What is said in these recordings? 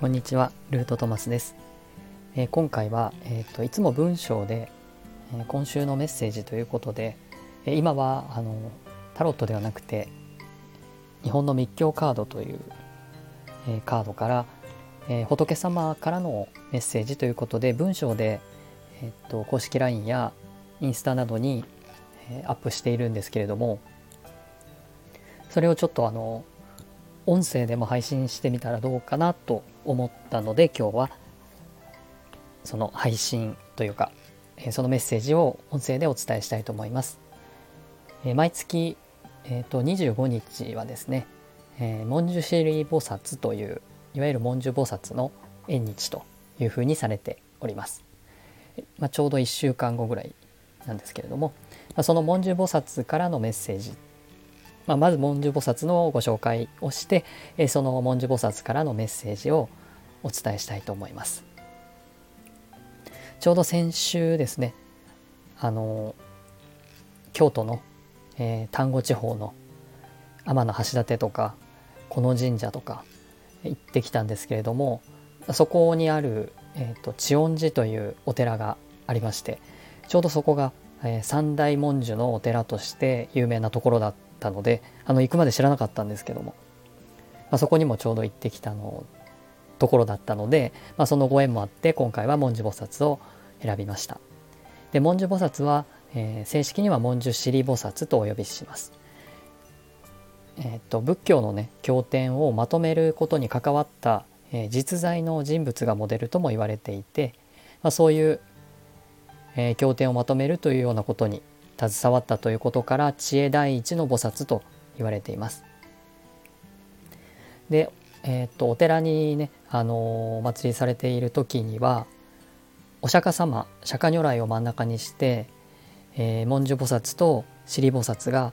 こんにちは、ルートトマスです。えー、今回は、えーと、いつも文章で、えー、今週のメッセージということで、えー、今はあのタロットではなくて日本の密教カードという、えカードから、え仏様からのメッセージということで文章で、えーと、公式 LINE やインスタなどに、えアップしているんですけれどもそれをちょっとあの音声でも配信してみたらどうかなと思ったので今日はその配信というかえそのメッセージを音声でお伝えしたいと思います。え毎月、えー、と25日はですね、えー、文殊シリ菩薩といういわゆる文殊菩薩の縁日というふうにされております。まあ、ちょうど1週間後ぐらいなんですけれども、まあ、その文殊菩薩からのメッセージまあ、まず文殊菩薩のご紹介をして、えその文殊菩薩からのメッセージをお伝えしたいと思います。ちょうど先週ですねあの京都の、えー、丹後地方の天橋立とかこの神社とか行ってきたんですけれどもそこにある、えーと、千音寺というお寺がありましてちょうどそこが、えー、三大文殊のお寺として有名なところだったのであの行くまで知らなかったんですけども、まあ、そこにもちょうど行ってきたのところだったので、まあ、そのご縁もあって今回は文殊菩薩を選びました。で文殊菩薩は、えー、正式には文殊師利菩薩とお呼びします。えーと、仏教のね経典をまとめることに関わった、えー、実在の人物がモデルとも言われていて、まあ、そういう、えー、経典をまとめるというようなことに携わったということから知恵第一の菩薩と言われています。で、えーと、お寺にね、あのー、お祭りされている時にはお釈迦様釈迦如来を真ん中にして、えー、文殊菩薩と尻菩薩が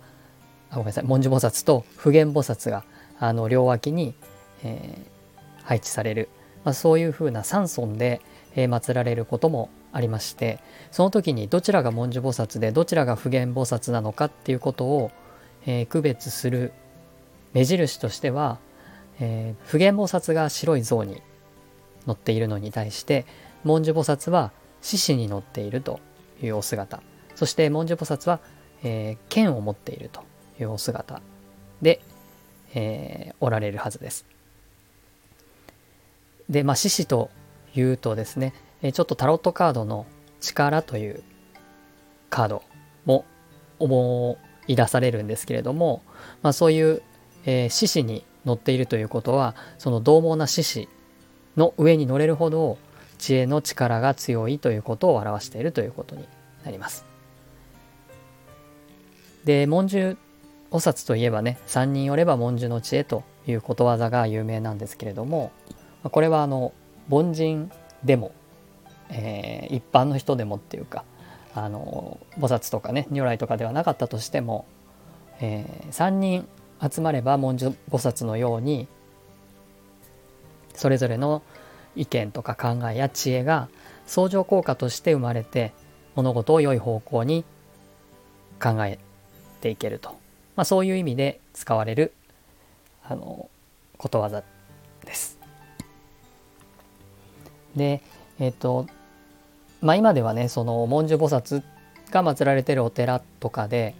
あごめんなさい文殊菩薩と普賢菩薩があの両脇に、えー、配置される、まあ、そういうふうな三尊で、えー、祀られることもありましてその時にどちらが文殊菩薩でどちらが普賢菩薩なのかっていうことを、えー、区別する目印としては、えー、普賢菩薩が白い像に乗っているのに対して文殊菩薩は獅子に乗っているというお姿そして文殊菩薩は、えー、剣を持っているというお姿で、えー、おられるはずです。でまあ獅子というとですねちょっとタロットカードの力というカードも思い出されるんですけれども、まあ、そういう、えー、獅子に乗っているということはその獰猛な獅子の上に乗れるほど知恵の力が強いということを表しているということになります。で文殊菩薩といえばね3人おれば文殊の知恵ということわざが有名なんですけれどもこれはあの凡人でもえー、一般の人でもっていうかあの菩薩とかね如来とかではなかったとしても、えー、3人集まれば文殊菩薩のようにそれぞれの意見とか考えや知恵が相乗効果として生まれて物事を良い方向に考えていけると、まあ、そういう意味で使われるあのことわざです。でえっ、ー、とまあ今ではねその文殊菩薩が祀られてるお寺とかで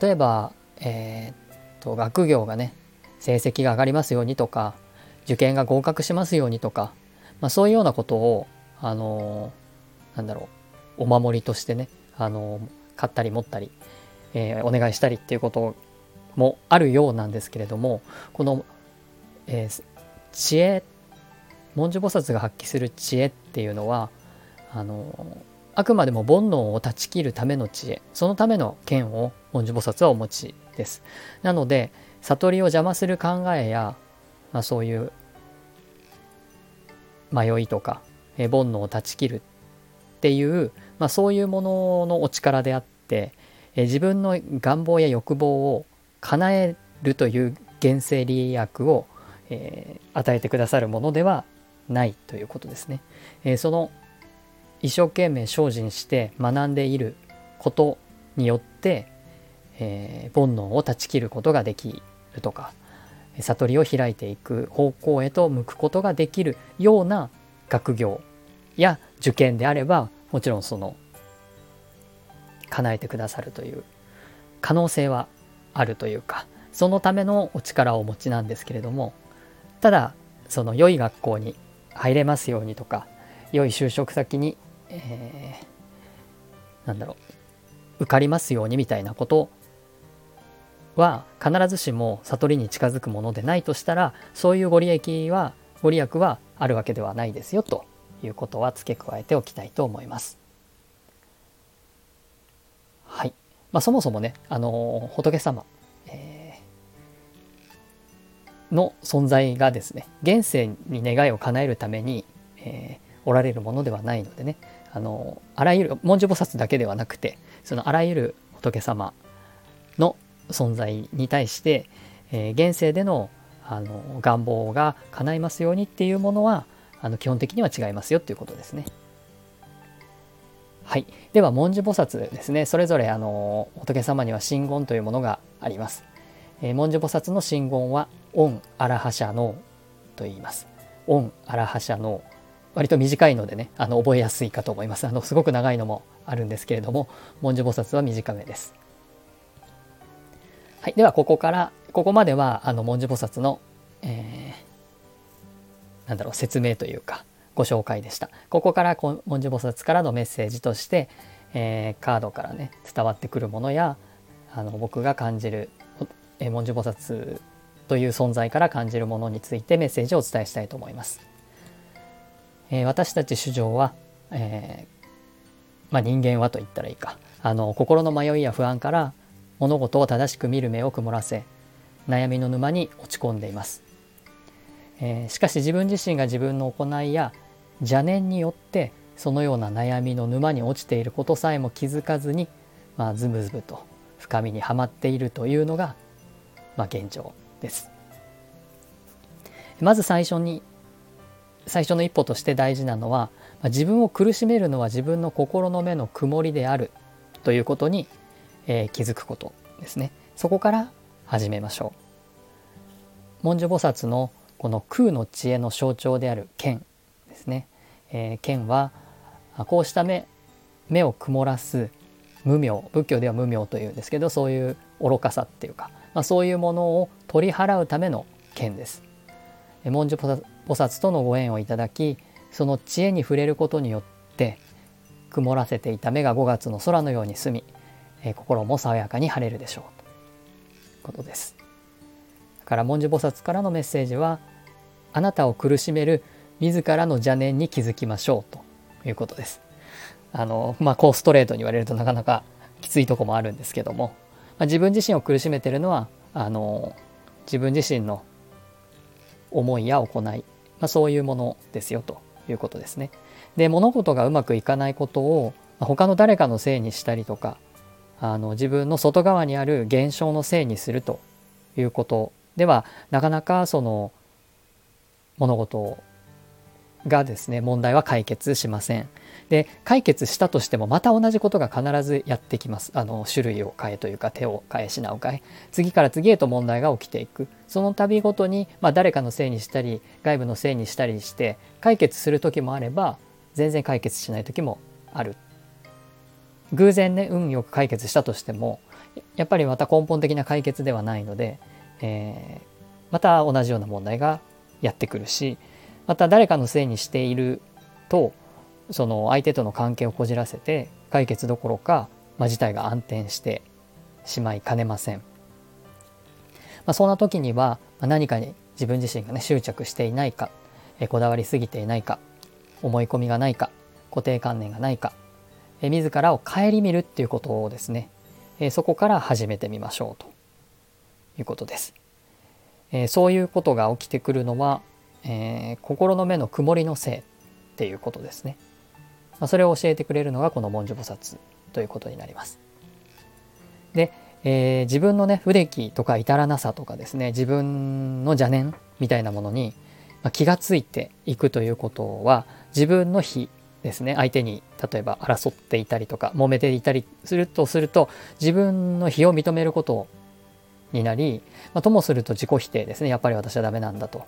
例えばえー、と学業がね成績が上がりますようにとか受験が合格しますようにとか、まあ、そういうようなことをあのー、なんだろうお守りとしてねあのー、買ったり持ったり、えー、お願いしたりっていうこともあるようなんですけれどもこの、えー、知恵文殊菩薩が発揮する知恵っていうのはあのあくまでも煩悩を断ち切るための知恵そのための剣を文殊菩薩はお持ちですなので悟りを邪魔する考えや、まあ、そういう迷いとか、え煩悩を断ち切るっていう、まあ、そういうもののお力であって、え自分の願望や欲望を叶えるという原生利益を、えー、与えてくださるものではないということですね。え、その一生懸命精進して学んでいることによって、えー、煩悩を断ち切ることができるとか、悟りを開いていく方向へと向くことができるような学業や受験であればもちろんその叶えてくださるという可能性はあるというかそのためのお力をお持ちなんですけれどもただその良い学校に入れますようにとか良い就職先に、えー、なんだろう受かりますようにみたいなことは必ずしも悟りに近づくものでないとしたらそういうご利益はご利益はあるわけではないですよということは付け加えておきたいと思います。はい。まあ、そもそもね、あの仏様、えー、の存在がですね、現世に願いを叶えるために、えー、おられるものではないのでね、あのあらゆる文殊菩薩だけではなくて、そのあらゆる仏様の存在に対して、えー、現世でのあの願望が叶いますようにっていうものはあの基本的には違いますよっていうことですね。はい。では、文殊菩薩ですね。それぞれ、あの、仏様には真言というものがあります。えー、文殊菩薩の真言は、オン・アラハシャノーと言います。オン・アラハシャノー割と短いのでね、あの、覚えやすいかと思います。あの、すごく長いのもあるんですけれども、文殊菩薩は短めです。はい。では、ここから、ここまでは、あの、文殊菩薩の、えー、なんだろう、説明というか、ご紹介でした。ここから文殊菩薩からのメッセージとして、えー、カードからね伝わってくるものやあの僕が感じる、えー、文殊菩薩という存在から感じるものについてメッセージをお伝えしたいと思います。えー、私たち主情は、えまあ、人間はと言ったらいいかあの心の迷いや不安から物事を正しく見る目を曇らせ悩みの沼に落ち込んでいます、えしかし自分自身が自分の行いや邪念によってそのような悩みの沼に落ちていることさえも気づかずに、まあ、ズブズブと深みにはまっているというのが、まあ、現状です。まず最初に最初の一歩として大事なのは、まあ、自分を苦しめるのは自分の心の目の曇りであるということに、えー、気づくことですね。そこから始めましょう。文殊菩薩のこの空の知恵の象徴である剣ですね。えー、剣はこうした目目を曇らす無明仏教では無明というんですけどそういう愚かさっていうか、まあ、そういうものを取り払うための剣です。文殊菩薩とのご縁をいただきその知恵に触れることによって曇らせていた目が5月の空のように澄み、えー、心も爽やかに晴れるでしょうということです。だから文殊菩薩からのメッセージはあなたを苦しめる自らの邪念に気づきましょうということです。あの、まあ、こうストレートに言われるとなかなかきついとこもあるんですけども、まあ、自分自身を苦しめてるのは、あの、自分自身の思いや行い、まあ、そういうものですよということですね。で、物事がうまくいかないことを他の誰かのせいにしたりとか、あの自分の外側にある現象のせいにするということではなかなかその物事をがですね問題は解決しません。で解決したとしてもまた同じことが必ずやってきます。あの種類を変えというか手を変え品を変え次から次へと問題が起きていくその度ごとに、まあ、誰かのせいにしたり外部のせいにしたりして解決する時もあれば全然解決しない時もある。偶然ね運よく解決したとしてもやっぱりまた根本的な解決ではないので、えー、また同じような問題がやってくるしまた誰かのせいにしているとその相手との関係をこじらせて解決どころか、まあ、事態が暗転してしまいかねません。まあ、そんな時には何かに自分自身がね執着していないかこだわりすぎていないか思い込みがないか固定観念がないか自らを顧みるっていうことをですねそこから始めてみましょうということです。そういうことが起きてくるのはえー、心の目の曇りのせいっていうことですね。まあ、それを教えてくれるのがこの文殊菩薩ということになります。で、えー、自分のね不出来とか至らなさとかですね自分の邪念みたいなものに、気がついていくということは自分の非ですね相手に例えば争っていたりとか揉めていたりするとすると自分の非を認めることになり、まあ、ともすると自己否定ですねやっぱり私はダメなんだと、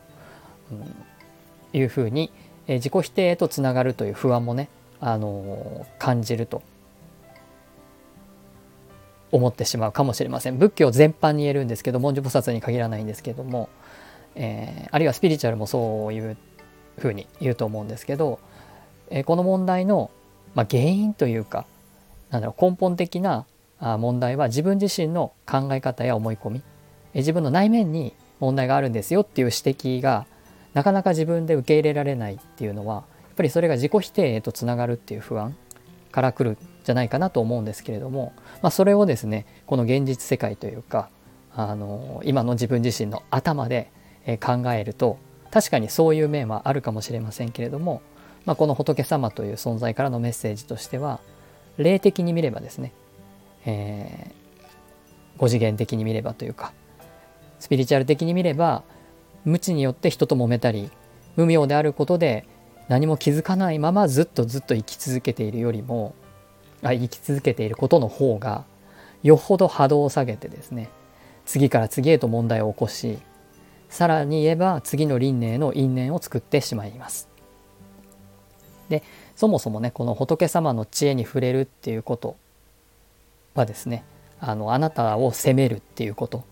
いうふうに、え、自己否定へとつながるという不安もね、あの、感じると。思ってしまうかもしれません。仏教全般に言えるんですけど文殊菩薩に限らないんですけども、えー、あるいはスピリチュアルもそういうふうに言うと思うんですけど、えー、この問題の、まあ、原因というかなんだろう根本的な問題は自分自身の考え方や思い込み。え自分の内面に問題があるんですよっていう指摘がなかなか自分で受け入れられないっていうのはやっぱりそれが自己否定へとつながるっていう不安から来るんじゃないかなと思うんですけれども、まあ、それをですねこの現実世界というかあの今の自分自身の頭で考えると確かにそういう面はあるかもしれませんけれども、まあ、この仏様という存在からのメッセージとしては霊的に見ればですねえー、5次元的に見ればというかスピリチュアル的に見れば無知によって人と揉めたり無明であることで何も気づかないままずっとずっと生き続けているよりもあ生き続けていることの方がよほど波動を下げてですね次から次へと問題を起こしさらに言えば次の輪廻の因縁を作ってしまいます。でそもそもねこの仏様の知恵に触れるっていうことはですねあのあなたを責めるっていうこと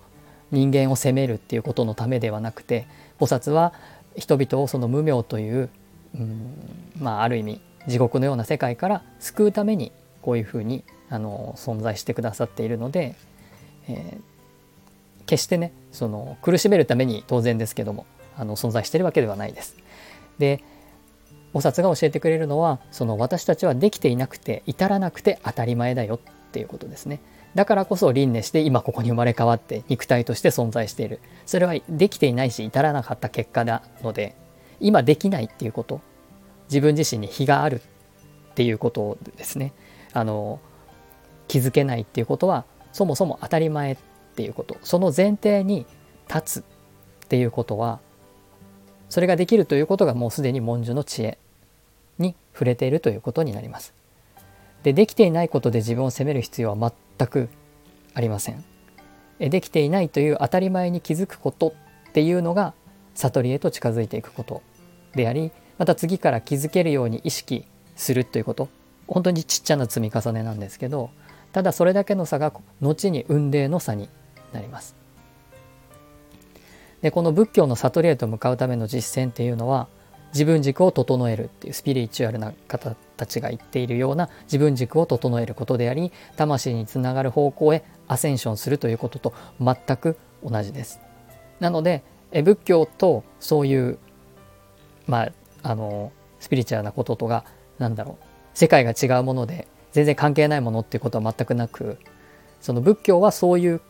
人間を責めるっていうことのためではなくて菩薩は人々をその無明という、うん、まあある意味地獄のような世界から救うためにこういうふうにあの存在してくださっているので、えー、決してねその苦しめるために当然ですけどもあの存在しているわけではないです。で菩薩が教えてくれるのはその私たちはできていなくて至らなくて当たり前だよっていうことですね。だからこそ輪廻して今ここに生まれ変わって肉体として存在している。それはできていないし至らなかった結果なので今できないっていうこと自分自身に非があるっていうことですね。あの気づけないっていうことはそもそも当たり前っていうことその前提に立つっていうことはそれができるということがもうすでに文殊の知恵に触れているということになります。でできていないことで自分を責める必要は全くありません。できていないという当たり前に気づくことっていうのが悟りへと近づいていくことでありまた次から気づけるように意識するということ。本当にちっちゃな積み重ねなんですけどただそれだけの差が後に運命の差になります。でこの仏教の悟りへと向かうための実践っていうのは自分軸を整えるっていうスピリチュアルな方たちが言っているような自分軸を整えることであり魂につながる方向へアセンションするということと全く同じです。なので仏教とそういうまああのスピリチュアルなこととが何だろう世界が違うもので全然関係ないものっていうことは全くなくその仏教はそういう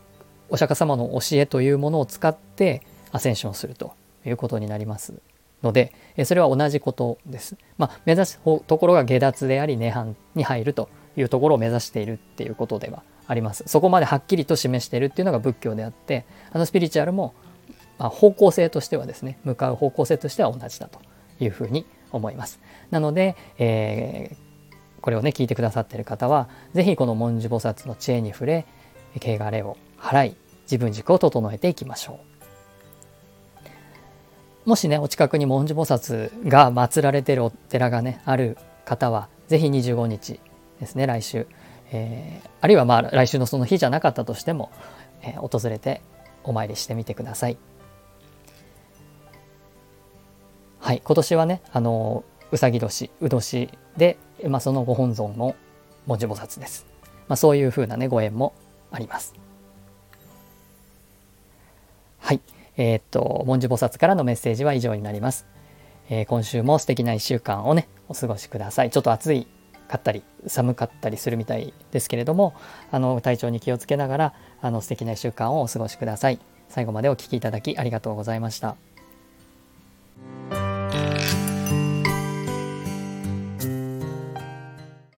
お釈迦様の教えというものを使ってアセンションするということになります。のでそれは同じことです。まあ、目指すところが下脱であり涅槃に入るというところを目指しているっていうことではあります。そこまではっきりと示しているっていうのが仏教であってあのスピリチュアルも、まあ、方向性としてはですね向かう方向性としては同じだというふうに思います。なので、えー、これをね聞いてくださっている方は是非この文殊菩薩の知恵に触れ汚れを払い自分軸を整えていきましょう。もしねお近くに文殊菩薩が祀られてるお寺がねある方は是非25日ですね来週、えー、あるいはまあ来週のその日じゃなかったとしても、えー、訪れてお参りしてみてください。はい今年はねあのうさぎ年う年で、まあ、そのご本尊の文殊菩薩です。まあ、そういうふうなねご縁もあります。はい。えー、っと、文殊菩薩からのメッセージは以上になります。えー、今週も素敵な1週間をね、お過ごしください。ちょっと暑いかったり、寒かったりするみたいですけれども、あの、体調に気をつけながら、あの、素敵な1週間をお過ごしください。最後までお聴きいただきありがとうございました。